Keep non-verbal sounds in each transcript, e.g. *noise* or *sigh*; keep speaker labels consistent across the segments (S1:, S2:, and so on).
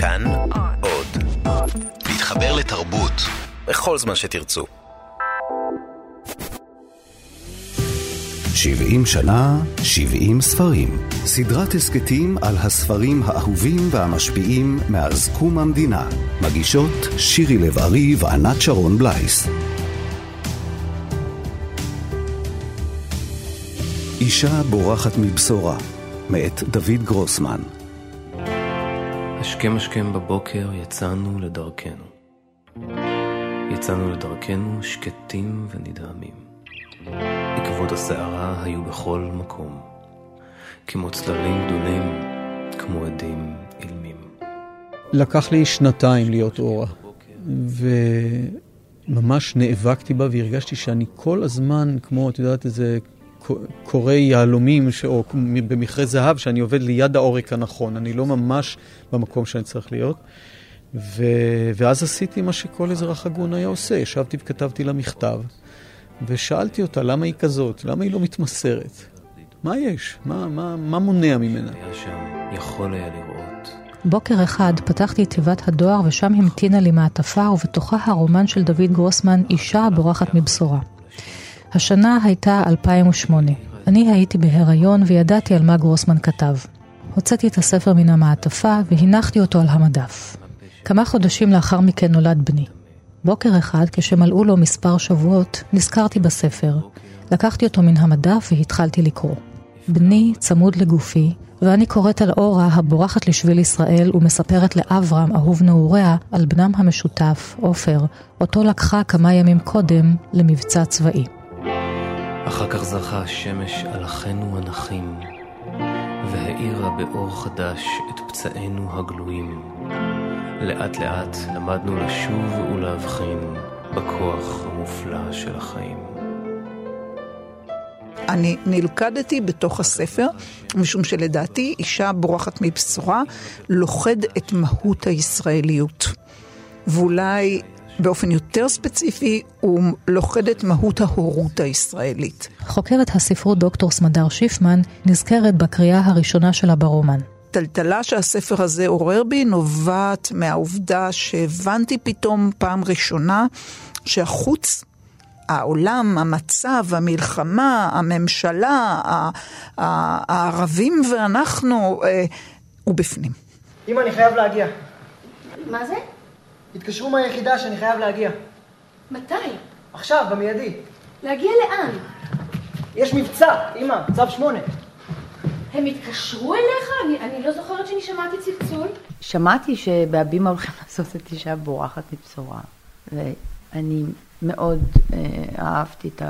S1: כאן עוד. להתחבר לתרבות בכל זמן שתרצו.
S2: 70 שנה, 70 ספרים. סדרת הסכתים על הספרים האהובים והמשפיעים מאז קום המדינה. מגישות שירי לב-ארי וענת שרון בלייס. אישה בורחת מבשורה, מאת דוד גרוסמן.
S3: השכם השכם בבוקר יצאנו לדרכנו. יצאנו לדרכנו שקטים ונדהמים. עקבות הסערה היו בכל מקום, כמו צללים גדולים, כמו עדים אילמים.
S4: לקח לי שנתיים להיות אורה, וממש נאבקתי בה והרגשתי שאני כל הזמן, כמו, את יודעת, איזה קורא יהלומים, או במכרה זהב, שאני עובד ליד העורק הנכון, אני לא ממש במקום שאני צריך להיות. ו... ואז עשיתי מה שכל אזרח הגון היה עושה, ישבתי וכתבתי לה מכתב. ושאלתי אותה למה היא כזאת, למה היא לא מתמסרת. מה יש? מה, מה, מה מונע ממנה?
S3: היה שם, יכול היה לראות.
S5: בוקר אחד פתחתי את תיבת הדואר ושם המתינה לי מעטפה ובתוכה הרומן של דוד גרוסמן, אישה הבורחת מבשורה. השנה הייתה 2008. אני הייתי בהיריון וידעתי על מה גרוסמן כתב. הוצאתי את הספר מן המעטפה והנחתי אותו על המדף. כמה חודשים לאחר מכן נולד בני. בוקר אחד, כשמלאו לו מספר שבועות, נזכרתי בספר. לקחתי אותו מן המדף והתחלתי לקרוא. בני צמוד לגופי, ואני קוראת על אורה הבורחת לשביל ישראל ומספרת לאברהם, אהוב נעוריה, על בנם המשותף, עופר, אותו לקחה כמה ימים קודם למבצע צבאי.
S3: אחר כך זרחה השמש על אחינו הנחים, והאירה באור חדש את פצעינו הגלויים. לאט לאט למדנו לשוב ולהבחין בכוח המופלא של החיים.
S6: אני נלכדתי בתוך הספר, משום שלדעתי אישה בורחת מבשורה לוכד את מהות הישראליות. ואולי באופן יותר ספציפי, הוא לוכד את מהות ההורות הישראלית.
S5: חוקרת הספרות דוקטור סמדר שיפמן נזכרת בקריאה הראשונה שלה ברומן.
S6: הטלטלה שהספר הזה עורר בי נובעת מהעובדה שהבנתי פתאום פעם ראשונה שהחוץ העולם, המצב, המלחמה, הממשלה, הערבים ואנחנו, אה, הוא בפנים.
S7: אמא, אני חייב להגיע.
S8: מה זה?
S7: התקשרו מהיחידה שאני חייב להגיע.
S8: מתי?
S7: עכשיו, במיידי.
S8: להגיע לאן?
S7: יש מבצע, אמא, צו שמונה.
S8: הם התקשרו אליך? אני, אני לא זוכרת שאני שמעתי צלצול.
S9: שמעתי שבהבימה הולכים *laughs* לעשות את אישה בורחת מבשורה, ואני מאוד אה, אהבתי את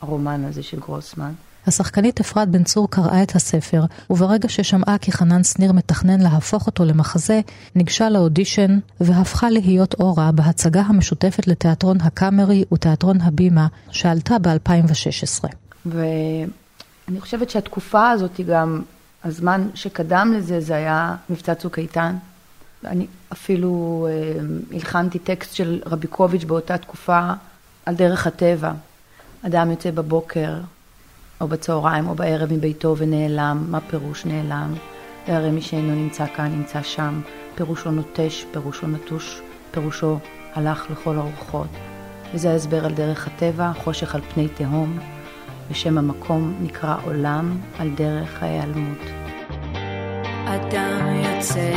S9: הרומן הזה של גרוסמן.
S5: השחקנית אפרת בן צור קראה את הספר, וברגע ששמעה כי חנן שניר מתכנן להפוך אותו למחזה, ניגשה לאודישן והפכה להיות אורה בהצגה המשותפת לתיאטרון הקאמרי ותיאטרון הבימה, שעלתה ב-2016.
S9: אני חושבת שהתקופה הזאת היא גם, הזמן שקדם לזה, זה היה מבצע צוק איתן. אני אפילו אה, הלחנתי טקסט של רביקוביץ' באותה תקופה על דרך הטבע. אדם יוצא בבוקר, או בצהריים, או בערב מביתו ונעלם, מה פירוש נעלם? והרי מי שאינו נמצא כאן נמצא שם, פירושו נוטש, פירושו נטוש, פירושו הלך לכל הרוחות. וזה ההסבר על דרך הטבע, חושך על פני תהום. ושם המקום נקרא עולם על דרך ההיעלמות. אדם יוצא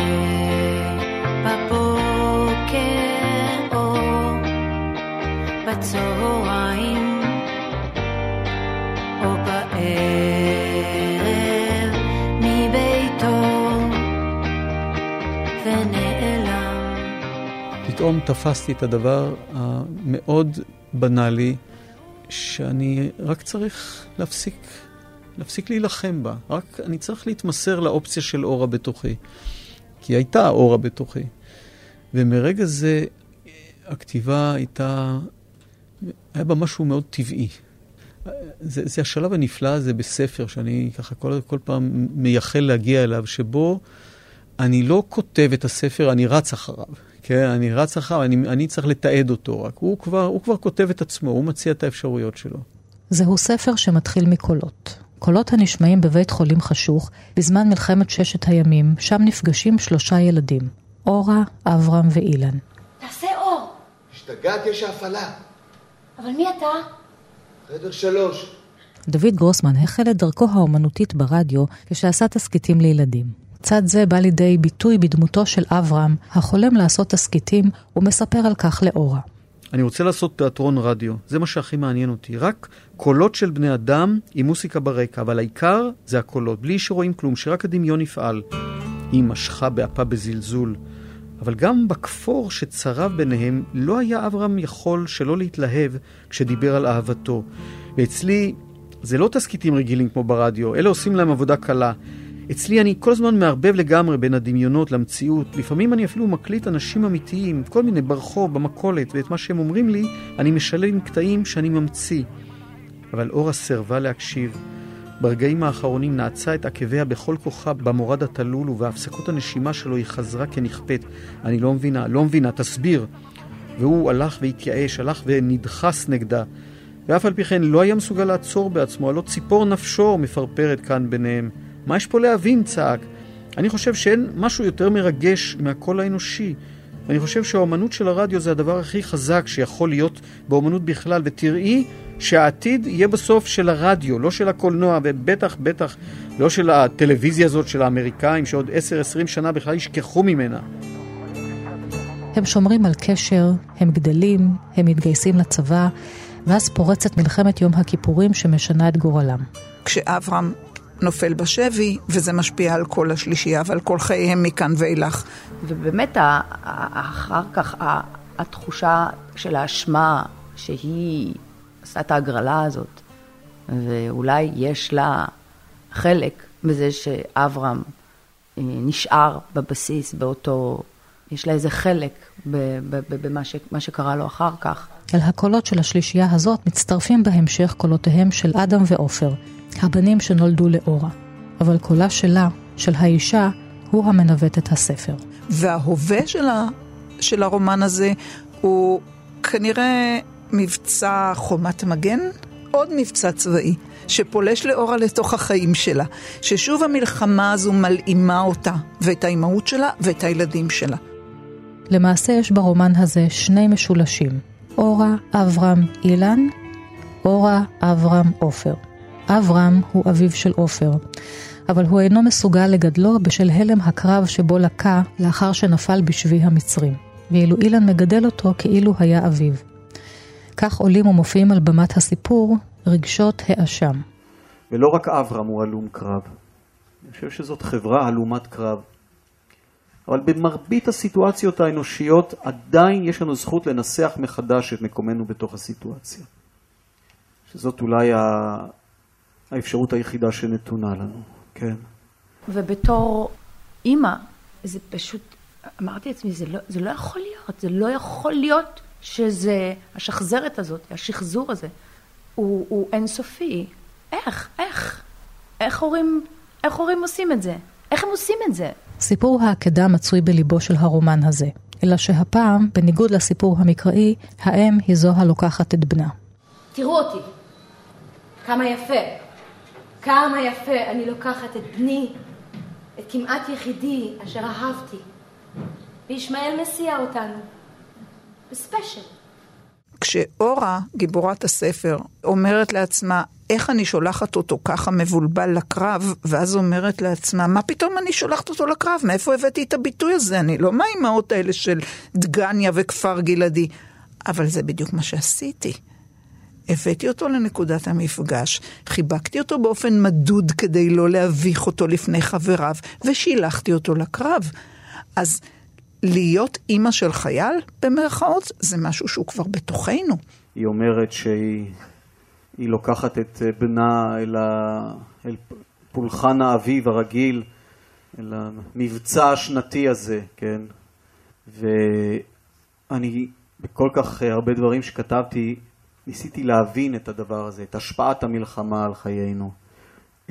S9: בבוקר או בצהריים
S4: פתאום תפסתי את הדבר המאוד בנאלי. שאני רק צריך להפסיק, להפסיק להילחם בה. רק אני צריך להתמסר לאופציה של אורה בתוכי. כי הייתה אורה בתוכי. ומרגע זה הכתיבה הייתה, היה בה משהו מאוד טבעי. זה, זה השלב הנפלא הזה בספר, שאני ככה כל, כל פעם מייחל להגיע אליו, שבו אני לא כותב את הספר, אני רץ אחריו. כן, אני רץ אחריו, אני, אני צריך לתעד אותו רק. הוא כבר, הוא כבר כותב את עצמו, הוא מציע את האפשרויות שלו.
S5: זהו ספר שמתחיל מקולות. קולות הנשמעים בבית חולים חשוך בזמן מלחמת ששת הימים, שם נפגשים שלושה ילדים. אורה, אברהם ואילן.
S8: תעשה אור.
S10: השתגעת, יש הפעלה.
S8: אבל מי אתה?
S10: חדר שלוש.
S5: דוד גרוסמן החל את דרכו האומנותית ברדיו כשעשה תסכיתים לילדים. צד זה בא לידי ביטוי בדמותו של אברהם, החולם לעשות תסכיתים ומספר על כך לאורה.
S4: אני רוצה לעשות תיאטרון רדיו, זה מה שהכי מעניין אותי. רק קולות של בני אדם עם מוסיקה ברקע, אבל העיקר זה הקולות, בלי שרואים כלום, שרק הדמיון יפעל. היא משכה באפה בזלזול. אבל גם בכפור שצרב ביניהם, לא היה אברהם יכול שלא להתלהב כשדיבר על אהבתו. ואצלי זה לא תסכיתים רגילים כמו ברדיו, אלה עושים להם עבודה קלה. אצלי אני כל הזמן מערבב לגמרי בין הדמיונות למציאות. לפעמים אני אפילו מקליט אנשים אמיתיים, כל מיני ברחוב, במכולת, ואת מה שהם אומרים לי, אני משלב עם קטעים שאני ממציא. אבל אורה סירבה להקשיב. ברגעים האחרונים נעצה את עקביה בכל כוחה במורד התלול, ובהפסקות הנשימה שלו היא חזרה כנכפת. אני לא מבינה, לא מבינה, תסביר. והוא הלך והתייאש, הלך ונדחס נגדה. ואף על פי כן לא היה מסוגל לעצור בעצמו, הלא ציפור נפשו מפרפרת כאן ביניהם. מה יש פה להבין? צעק. אני חושב שאין משהו יותר מרגש מהקול האנושי. ואני חושב שהאומנות של הרדיו זה הדבר הכי חזק שיכול להיות באומנות בכלל, ותראי שהעתיד יהיה בסוף של הרדיו, לא של הקולנוע, ובטח, בטח, לא של הטלוויזיה הזאת של האמריקאים, שעוד 10-20 שנה בכלל ישכחו ממנה.
S5: הם שומרים על קשר, הם גדלים, הם מתגייסים לצבא, ואז פורצת מלחמת יום הכיפורים שמשנה את גורלם.
S6: כשאברהם נופל בשבי, וזה משפיע על כל השלישייה ועל כל חייהם מכאן ואילך.
S9: ובאמת, אחר כך, התחושה של האשמה שהיא עשתה את ההגרלה הזאת, ואולי יש לה חלק בזה שאברהם אה, נשאר בבסיס באותו, יש לה איזה חלק במה שקרה לו אחר כך.
S5: אל הקולות של השלישייה הזאת מצטרפים בהמשך קולותיהם של אדם ועופר, הבנים שנולדו לאורה. אבל קולה שלה, של האישה, הוא המנווט את הספר.
S6: וההווה של, ה, של הרומן הזה הוא כנראה מבצע חומת מגן, עוד מבצע צבאי, שפולש לאורה לתוך החיים שלה, ששוב המלחמה הזו מלאימה אותה, ואת האימהות שלה ואת הילדים שלה.
S5: למעשה יש ברומן הזה שני משולשים, אורה, אברהם, אילן, אורה, אברהם, עופר. אברהם הוא אביו של עופר, אבל הוא אינו מסוגל לגדלו בשל הלם הקרב שבו לקה לאחר שנפל בשבי המצרים, ואילו אילן מגדל אותו כאילו היה אביו. כך עולים ומופיעים על במת הסיפור רגשות האשם.
S4: ולא רק אברהם הוא הלום קרב. אני חושב שזאת חברה הלומת קרב. אבל במרבית הסיטואציות האנושיות עדיין יש לנו זכות לנסח מחדש את מקומנו בתוך הסיטואציה. שזאת אולי האפשרות היחידה שנתונה לנו, כן.
S9: ובתור אימא, זה פשוט, אמרתי לעצמי, זה לא, זה לא יכול להיות, זה לא יכול להיות שזה, השחזרת הזאת, השחזור הזה, הוא, הוא אינסופי. איך, איך? איך הורים, איך הורים עושים את זה? איך הם עושים את זה?
S5: סיפור העקדה מצוי בליבו של הרומן הזה, אלא שהפעם, בניגוד לסיפור המקראי, האם היא זו הלוקחת את בנה.
S8: תראו אותי, כמה יפה, כמה יפה אני לוקחת את בני, את כמעט יחידי אשר אהבתי, וישמעאל מסיע אותנו,
S6: כשאורה, גיבורת הספר, אומרת לעצמה, איך אני שולחת אותו ככה מבולבל לקרב, ואז אומרת לעצמה, מה פתאום אני שולחת אותו לקרב? מאיפה הבאתי את הביטוי הזה? אני לא מהאימהות האלה של דגניה וכפר גלעדי. אבל זה בדיוק מה שעשיתי. הבאתי אותו לנקודת המפגש, חיבקתי אותו באופן מדוד כדי לא להביך אותו לפני חבריו, ושילחתי אותו לקרב. אז להיות אימא של חייל, במרכאות, זה משהו שהוא כבר בתוכנו.
S4: היא אומרת שהיא לוקחת את בנה אל, ה, אל פולחן האביב הרגיל, אל המבצע השנתי הזה, כן? ואני, בכל כך הרבה דברים שכתבתי, ניסיתי להבין את הדבר הזה, את השפעת המלחמה על חיינו,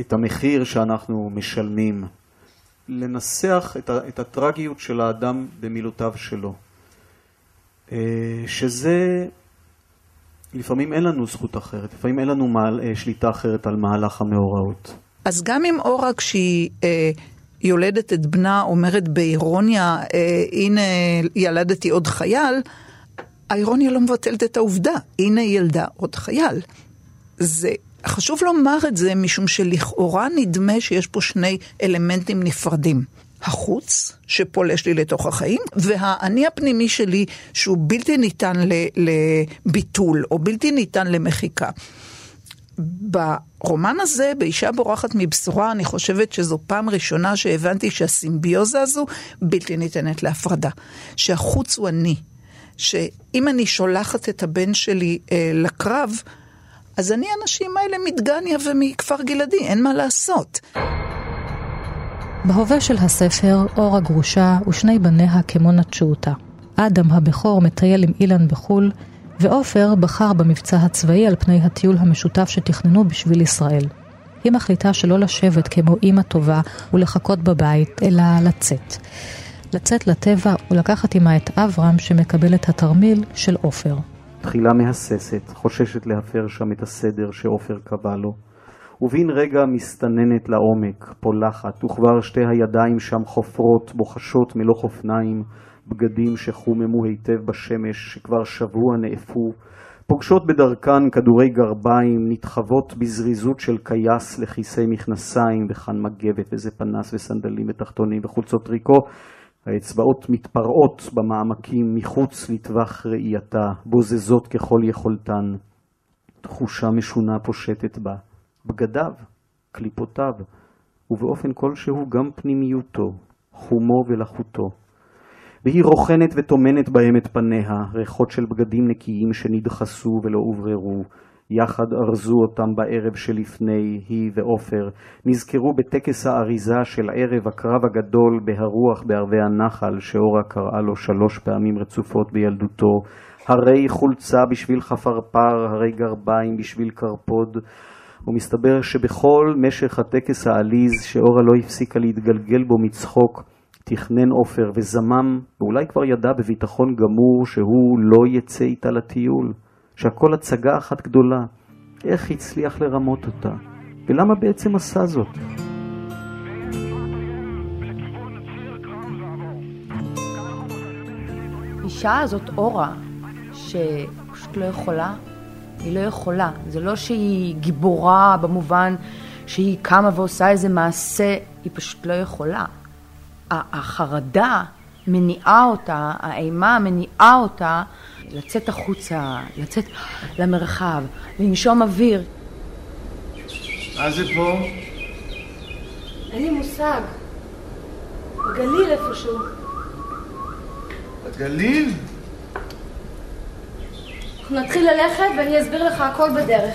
S4: את המחיר שאנחנו משלמים, לנסח את, את הטרגיות של האדם במילותיו שלו. אה, שזה, לפעמים אין לנו זכות אחרת, לפעמים אין לנו מעל, אה, שליטה אחרת על מהלך המאורעות.
S6: אז גם אם אורה כשהיא אה, יולדת את בנה, אומרת באירוניה, אה, הנה ילדתי עוד חייל, האירוניה לא מבטלת את העובדה, הנה ילדה עוד חייל. זה חשוב לומר את זה משום שלכאורה נדמה שיש פה שני אלמנטים נפרדים. החוץ, שפולש לי לתוך החיים, והאני הפנימי שלי, שהוא בלתי ניתן לביטול, או בלתי ניתן למחיקה. ברומן הזה, באישה בורחת מבשורה, אני חושבת שזו פעם ראשונה שהבנתי שהסימביוזה הזו בלתי ניתנת להפרדה. שהחוץ הוא אני. שאם אני שולחת את הבן שלי אה, לקרב, אז אני הנשים האלה מדגניה ומכפר גלעדי, אין מה לעשות.
S5: בהווה של הספר, אור הגרושה ושני בניה כמו נטשו. אדם הבכור מטייל עם אילן בחו"ל, ועופר בחר במבצע הצבאי על פני הטיול המשותף שתכננו בשביל ישראל. היא מחליטה שלא לשבת כמו אימא טובה ולחכות בבית, אלא לצאת. לצאת לטבע ולקחת עמה את אברהם שמקבל את התרמיל של עופר.
S4: תחילה מהססת, חוששת להפר שם את הסדר שעופר קבע לו. ובן רגע מסתננת לעומק, פולחת, וכבר שתי הידיים שם חופרות, בוחשות מלוא חופניים, בגדים שחוממו היטב בשמש, שכבר שבוע נאפו, פוגשות בדרכן כדורי גרביים, נתחבות בזריזות של קייס לכיסי מכנסיים, וכאן מגבת וזה פנס וסנדלים ותחתונים וחולצות טריקו, האצבעות מתפרעות במעמקים מחוץ לטווח ראייתה, בוזזות ככל יכולתן. תחושה משונה פושטת בה. בגדיו, קליפותיו, ובאופן כלשהו גם פנימיותו, חומו ולחותו. והיא רוכנת וטומנת בהם את פניה, ריחות של בגדים נקיים שנדחסו ולא הובררו, יחד ארזו אותם בערב שלפני, היא ועופר, נזכרו בטקס האריזה של ערב הקרב הגדול בהרוח בערבי הנחל, שאורה קראה לו שלוש פעמים רצופות בילדותו, הרי חולצה בשביל חפרפר, הרי גרביים בשביל קרפוד, ומסתבר שבכל משך הטקס העליז, שאורה לא הפסיקה להתגלגל בו מצחוק, תכנן עופר וזמם, ואולי כבר ידע בביטחון גמור שהוא לא יצא איתה לטיול. שהכל הצגה אחת גדולה. איך הצליח לרמות אותה? ולמה בעצם עשה זאת?
S9: האישה הזאת, אורה, שפשוט לא יכולה, היא לא יכולה. זה לא שהיא גיבורה במובן שהיא קמה ועושה איזה מעשה, היא פשוט לא יכולה. החרדה מניעה אותה, האימה מניעה אותה לצאת החוצה, לצאת למרחב, לנשום אוויר.
S10: מה זה פה?
S8: אין לי מושג. בגליל איפשהו.
S10: בגליל?
S8: אנחנו נתחיל ללכת ואני אסביר לך הכל בדרך.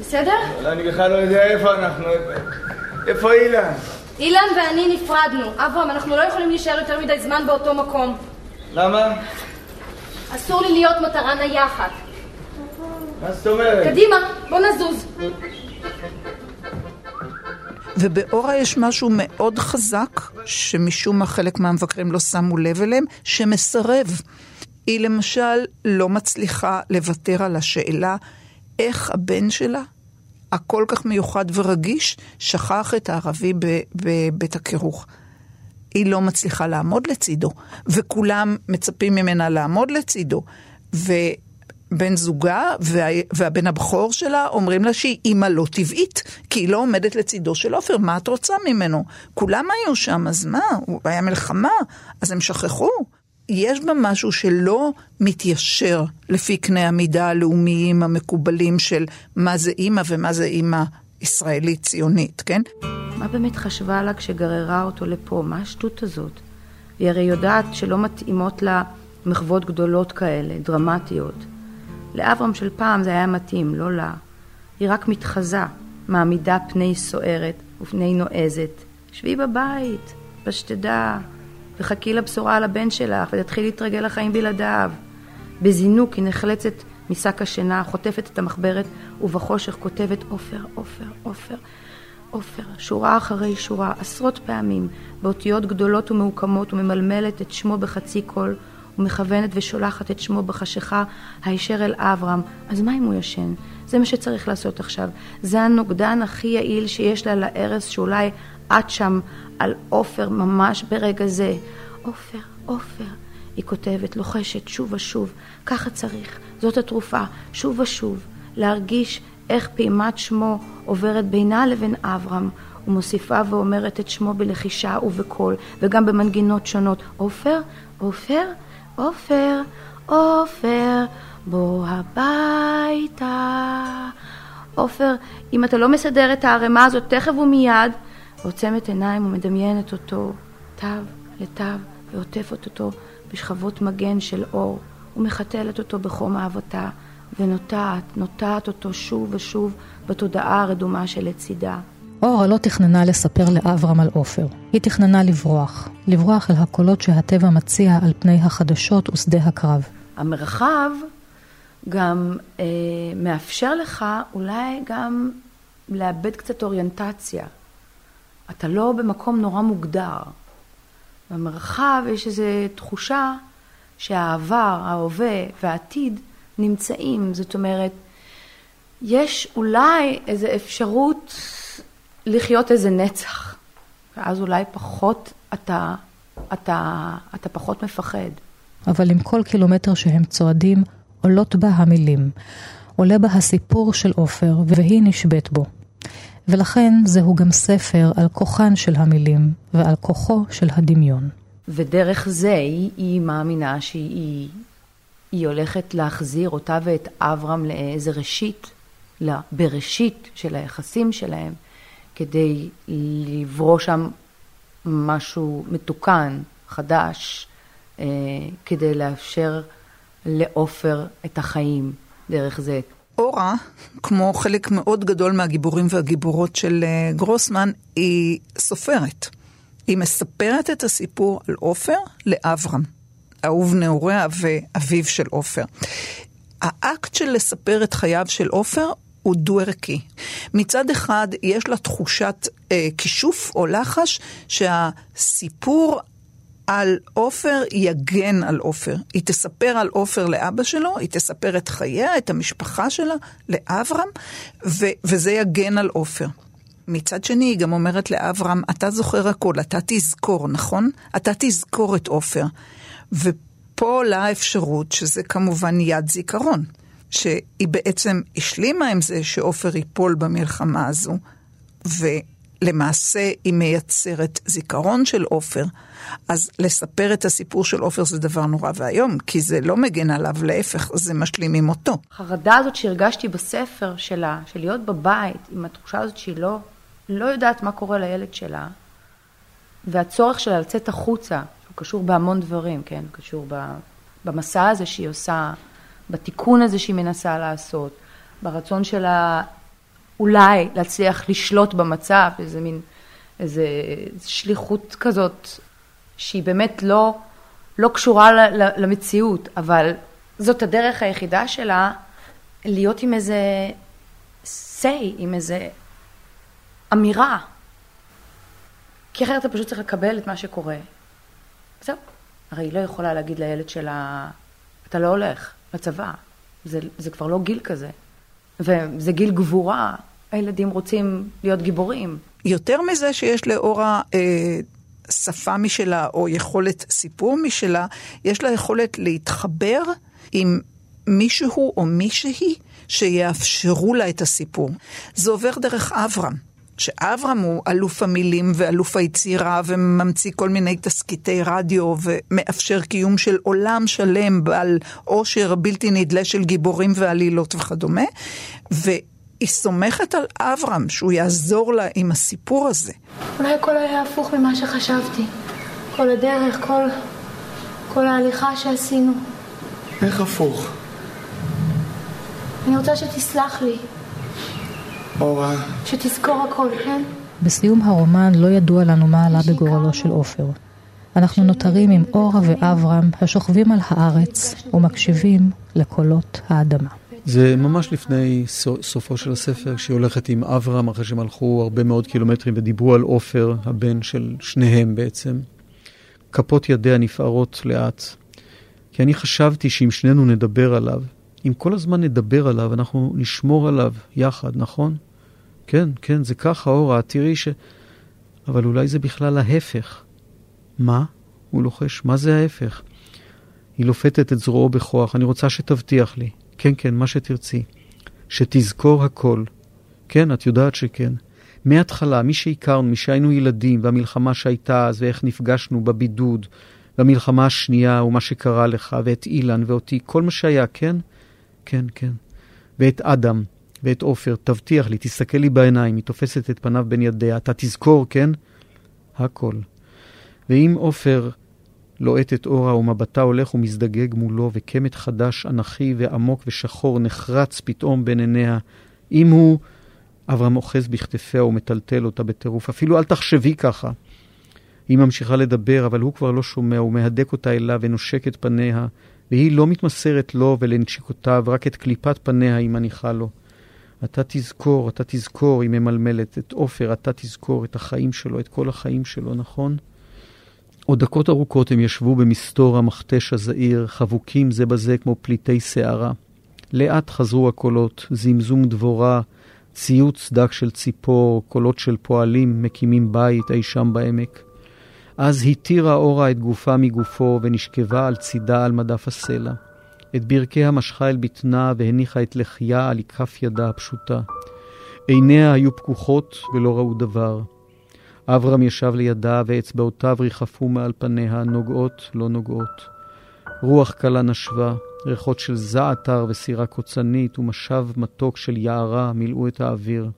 S8: בסדר?
S10: אבל אני בכלל לא יודע איפה אנחנו... איפה אילן?
S8: אילן ואני נפרדנו. אברהם, אנחנו לא יכולים להישאר יותר מדי זמן באותו מקום.
S10: למה?
S8: אסור לי להיות מטרה נייחת.
S10: מה זאת אומרת?
S8: קדימה, בוא נזוז.
S6: ובאורה יש משהו מאוד חזק, שמשום מה חלק מהמבקרים לא שמו לב אליהם, שמסרב. היא למשל לא מצליחה לוותר על השאלה איך הבן שלה, הכל כך מיוחד ורגיש, שכח את הערבי בבית הקירוך. היא לא מצליחה לעמוד לצידו, וכולם מצפים ממנה לעמוד לצידו. ובן זוגה וה, והבן הבכור שלה אומרים לה שהיא אימא לא טבעית, כי היא לא עומדת לצידו של עופר, מה את רוצה ממנו? כולם היו שם, אז מה? היה מלחמה, אז הם שכחו. יש בה משהו שלא מתיישר לפי קנה המידה הלאומיים המקובלים של מה זה אימא ומה זה אימא ישראלית ציונית, כן?
S9: מה באמת חשבה לה כשגררה אותו לפה? מה השטות הזאת? היא הרי יודעת שלא מתאימות לה מחוות גדולות כאלה, דרמטיות. לאברהם של פעם זה היה מתאים, לא לה. היא רק מתחזה, מעמידה פני סוערת ופני נועזת. שבי בבית, בשתדה, וחכי לבשורה על הבן שלך, ותתחיל להתרגל לחיים בלעדיו. בזינוק היא נחלצת משק השינה, חוטפת את המחברת, ובחושך כותבת עופר, עופר, עופר. עופר, שורה אחרי שורה, עשרות פעמים, באותיות גדולות ומעוקמות, וממלמלת את שמו בחצי קול, ומכוונת ושולחת את שמו בחשיכה הישר אל אברהם. אז מה אם הוא ישן? זה מה שצריך לעשות עכשיו. זה הנוגדן הכי יעיל שיש לה להרס שאולי את שם על עופר ממש ברגע זה. עופר, עופר. היא כותבת, לוחשת שוב ושוב, ככה צריך, זאת התרופה, שוב ושוב, להרגיש איך פעימת שמו עוברת בינה לבין אברהם, ומוסיפה ואומרת את שמו בלחישה ובקול, וגם במנגינות שונות. עופר, עופר, עופר, עופר, בוא הביתה. עופר, אם אתה לא מסדר את הערימה הזאת תכף ומיד, עוצמת עיניים ומדמיינת אותו תו לתו ועוטפת אותו בשכבות מגן של אור, ומחתלת אותו בחום אהבתה, ונוטעת, נוטעת אותו שוב ושוב בתודעה הרדומה שלצידה.
S5: אורה לא תכננה לספר לאברהם על עופר. היא תכננה לברוח. לברוח אל הקולות שהטבע מציע על פני החדשות ושדה הקרב.
S9: המרחב גם אה, מאפשר לך אולי גם לאבד קצת אוריינטציה. אתה לא במקום נורא מוגדר. במרחב יש איזו תחושה שהעבר, ההווה והעתיד נמצאים. זאת אומרת, יש אולי איזו אפשרות לחיות איזה נצח, ואז אולי פחות אתה, אתה, אתה פחות מפחד.
S5: אבל עם כל קילומטר שהם צועדים, עולות בה המילים. עולה בה הסיפור של עופר, והיא נשבית בו. ולכן זהו גם ספר על כוחן של המילים ועל כוחו של הדמיון.
S9: ודרך זה היא, היא מאמינה שהיא היא הולכת להחזיר אותה ואת אברהם לאיזה ראשית, בראשית של היחסים שלהם, כדי לברוא שם משהו מתוקן, חדש, אה, כדי לאפשר לעופר את החיים דרך זה.
S6: אורה, כמו חלק מאוד גדול מהגיבורים והגיבורות של אה, גרוסמן, היא סופרת. היא מספרת את הסיפור על עופר לאברהם, אהוב נעוריה ואביו של עופר. האקט של לספר את חייו של עופר הוא דו-ערכי. מצד אחד, יש לה תחושת אה, כישוף או לחש שהסיפור על עופר יגן על עופר. היא תספר על עופר לאבא שלו, היא תספר את חייה, את המשפחה שלה, לאברהם, ו- וזה יגן על עופר. מצד שני, היא גם אומרת לאברהם, אתה זוכר הכל, אתה תזכור, נכון? אתה תזכור את עופר. ופה עולה האפשרות, שזה כמובן יד זיכרון, שהיא בעצם השלימה עם זה שעופר ייפול במלחמה הזו, ולמעשה היא מייצרת זיכרון של עופר. אז לספר את הסיפור של עופר זה דבר נורא ואיום, כי זה לא מגן עליו, להפך, זה משלים עם מותו.
S9: החרדה הזאת שהרגשתי בספר שלה, של להיות בבית, עם התחושה הזאת שהיא לא, לא יודעת מה קורה לילד שלה, והצורך שלה לצאת החוצה, הוא קשור בהמון דברים, כן? קשור במסע הזה שהיא עושה, בתיקון הזה שהיא מנסה לעשות, ברצון שלה אולי להצליח לשלוט במצב, איזה מין, איזה שליחות כזאת שהיא באמת לא, לא קשורה למציאות, אבל זאת הדרך היחידה שלה להיות עם איזה say, עם איזה אמירה. כי אחרת אתה פשוט צריך לקבל את מה שקורה. זהו. הרי היא לא יכולה להגיד לילד שלה, אתה לא הולך לצבא. זה, זה כבר לא גיל כזה. וזה גיל גבורה. הילדים רוצים להיות גיבורים.
S6: יותר מזה שיש לאורה אה, שפה משלה או יכולת סיפור משלה, יש לה יכולת להתחבר עם מישהו או מישהי שיאפשרו לה את הסיפור. זה עובר דרך אברהם. שאברהם הוא אלוף המילים ואלוף היצירה וממציא כל מיני תסקיטי רדיו ומאפשר קיום של עולם שלם בעל עושר בלתי נדלה של גיבורים ועלילות וכדומה. והיא סומכת על אברהם שהוא יעזור לה עם הסיפור הזה.
S8: אולי הכל היה הפוך ממה שחשבתי. כל הדרך, כל, כל ההליכה שעשינו.
S10: איך הפוך?
S8: אני רוצה שתסלח לי.
S10: אורה.
S8: שתזכור הכל, כן?
S5: בסיום הרומן לא ידוע לנו מה עלה בגורלו של עופר. אנחנו נותרים עם אורה ואברהם השוכבים על הארץ ומקשיבים לקולות האדמה.
S4: זה ממש לפני סופו של הספר, כשהיא הולכת עם אברהם, אחרי שהם הלכו הרבה מאוד קילומטרים ודיברו על עופר, הבן של שניהם בעצם. כפות ידיה נפערות לאט. כי אני חשבתי שאם שנינו נדבר עליו, אם כל הזמן נדבר עליו, אנחנו נשמור עליו יחד, נכון? כן, כן, זה ככה, אורה. תראי אבל אולי זה בכלל ההפך. מה? הוא לוחש, מה זה ההפך? היא לופתת את זרועו בכוח, אני רוצה שתבטיח לי. כן, כן, מה שתרצי. שתזכור הכל. כן, את יודעת שכן. מההתחלה, מי שהכרנו, מי שהיינו ילדים, והמלחמה שהייתה אז, ואיך נפגשנו בבידוד, והמלחמה השנייה, ומה שקרה לך, ואת אילן ואותי, כל מה שהיה, כן? כן, כן. ואת אדם, ואת עופר, תבטיח לי, תסתכל לי בעיניים, היא תופסת את פניו בין ידיה, אתה תזכור, כן? הכל. ואם עופר לוהט את אורה ומבטה הולך ומזדגג מולו, וקמת חדש, אנכי ועמוק ושחור נחרץ פתאום בין עיניה, אם הוא... אברהם אוחז בכתפיה ומטלטל אותה בטירוף. אפילו אל תחשבי ככה. היא ממשיכה לדבר, אבל הוא כבר לא שומע, הוא מהדק אותה אליו ונושק את פניה, והיא לא מתמסרת לו ולנשיקותיו, רק את קליפת פניה היא מניחה לו. אתה תזכור, אתה תזכור, היא ממלמלת, את עופר, אתה תזכור את החיים שלו, את כל החיים שלו, נכון? עוד דקות ארוכות הם ישבו במסתור המכתש הזעיר, חבוקים זה בזה כמו פליטי שערה. לאט חזרו הקולות, זמזום דבורה, ציוץ דק של ציפור, קולות של פועלים מקימים בית אי שם בעמק. אז התירה אורה את גופה מגופו ונשכבה על צידה על מדף הסלע. את ברכיה משכה אל בטנה והניחה את לחייה על כף ידה הפשוטה. עיניה היו פקוחות ולא ראו דבר. אברהם ישב לידה ואצבעותיו ריחפו מעל פניה, נוגעות לא נוגעות. רוח קלה נשבה, ריחות של זעתר וסירה קוצנית ומשב מתוק של יערה מילאו את האוויר.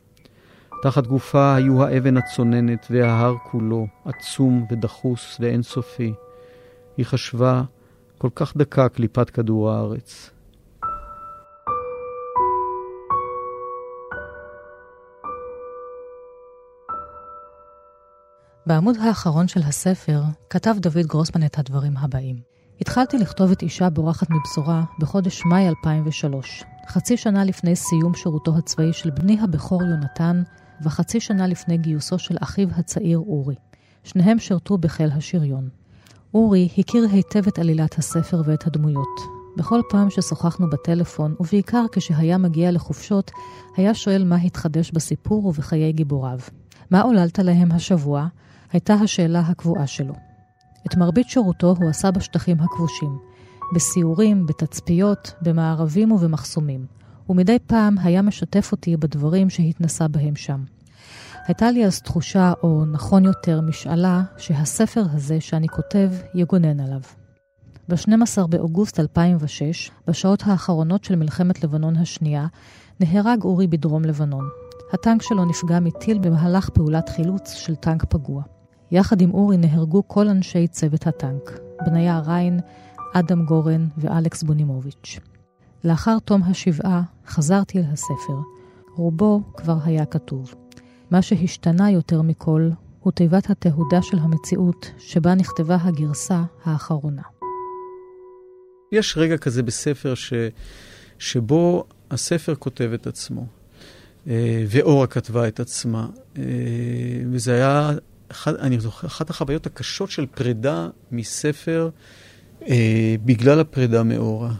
S4: תחת גופה היו האבן הצוננת וההר כולו, עצום ודחוס ואינסופי. היא חשבה, כל כך דקה קליפת כדור הארץ.
S5: בעמוד האחרון של הספר כתב דוד גרוסמן את הדברים הבאים: התחלתי לכתוב את אישה בורחת מבשורה בחודש מאי 2003, חצי שנה לפני סיום שירותו הצבאי של בני הבכור יונתן, וחצי שנה לפני גיוסו של אחיו הצעיר אורי. שניהם שירתו בחיל השריון. אורי הכיר היטב את עלילת הספר ואת הדמויות. בכל פעם ששוחחנו בטלפון, ובעיקר כשהיה מגיע לחופשות, היה שואל מה התחדש בסיפור ובחיי גיבוריו. מה עוללת להם השבוע? הייתה השאלה הקבועה שלו. את מרבית שירותו הוא עשה בשטחים הכבושים, בסיורים, בתצפיות, במערבים ובמחסומים, ומדי פעם היה משתף אותי בדברים שהתנסה בהם שם. הייתה לי אז תחושה, או נכון יותר, משאלה, שהספר הזה שאני כותב יגונן עליו. ב-12 באוגוסט 2006, בשעות האחרונות של מלחמת לבנון השנייה, נהרג אורי בדרום לבנון. הטנק שלו נפגע מטיל במהלך פעולת חילוץ של טנק פגוע. יחד עם אורי נהרגו כל אנשי צוות הטנק, בניה ריין, אדם גורן ואלכס בונימוביץ'. לאחר תום השבעה חזרתי אל הספר. רובו כבר היה כתוב. מה שהשתנה יותר מכל הוא תיבת התהודה של המציאות שבה נכתבה הגרסה האחרונה.
S4: יש רגע כזה בספר ש... שבו הספר כותב את עצמו, אה, ואורה כתבה את עצמה, אה, וזה היה אחד, אני זוכר, אחת החוויות הקשות של פרידה מספר אה, בגלל הפרידה מאורה.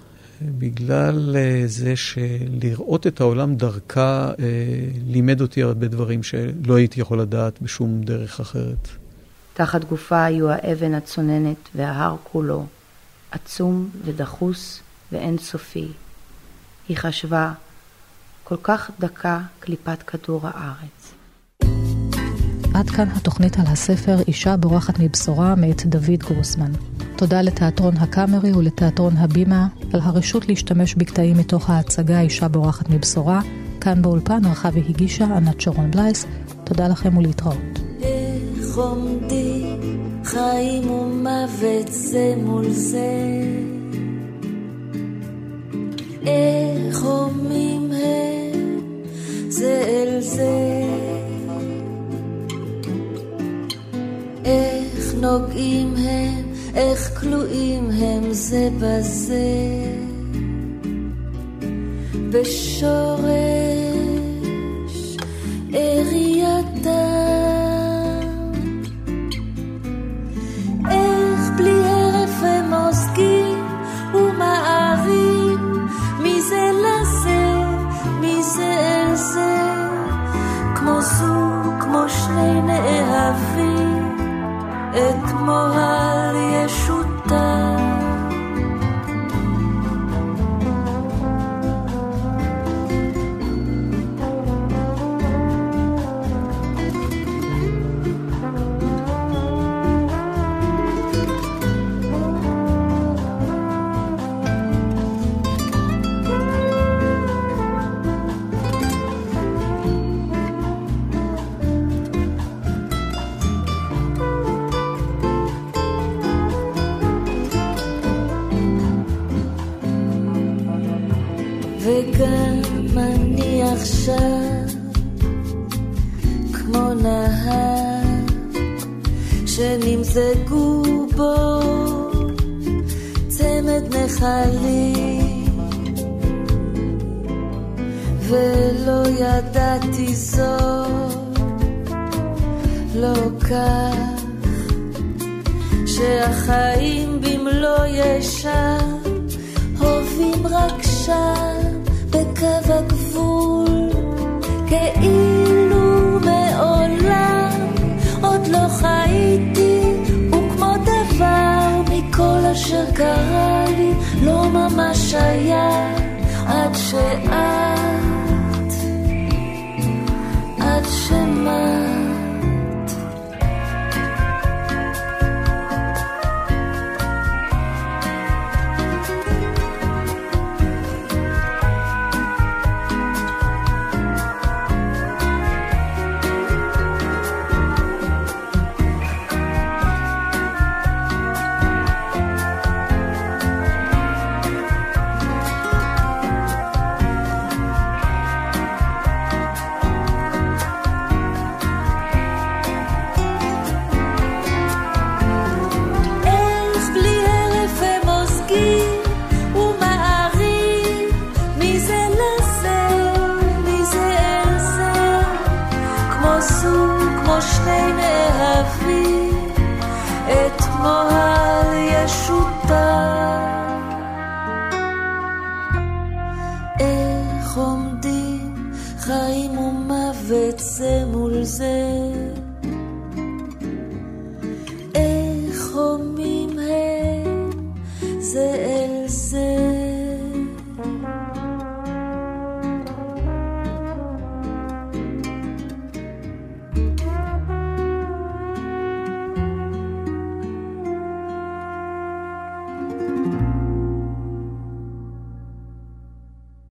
S4: בגלל אה, זה שלראות את העולם דרכה אה, לימד אותי הרבה דברים שלא הייתי יכול לדעת בשום דרך אחרת.
S9: תחת גופה היו האבן הצוננת וההר כולו, עצום ודחוס ואינסופי. היא חשבה, כל כך דקה קליפת כדור הארץ.
S5: עד כאן התוכנית על הספר אישה בורחת מבשורה מאת דוד גרוסמן. תודה לתיאטרון הקאמרי ולתיאטרון הבימה על הרשות להשתמש בקטעים מתוך ההצגה אישה בורחת מבשורה. כאן באולפן ערכה והגישה ענת שרון בלייס. תודה לכם ולהתראות. איך עומדים חיים ומוות זה מול זה איך הומים הם נוגעים הם, איך כלואים הם זה בזה. בשורש
S11: שנמזגו בו צמד נחלים. ולא ידעתי זאת לא כך שהחיים במלוא ישם הובים רק שם בקו הגבול כאילו אשר קרה לי לא ממש היה עד שאת עד שמה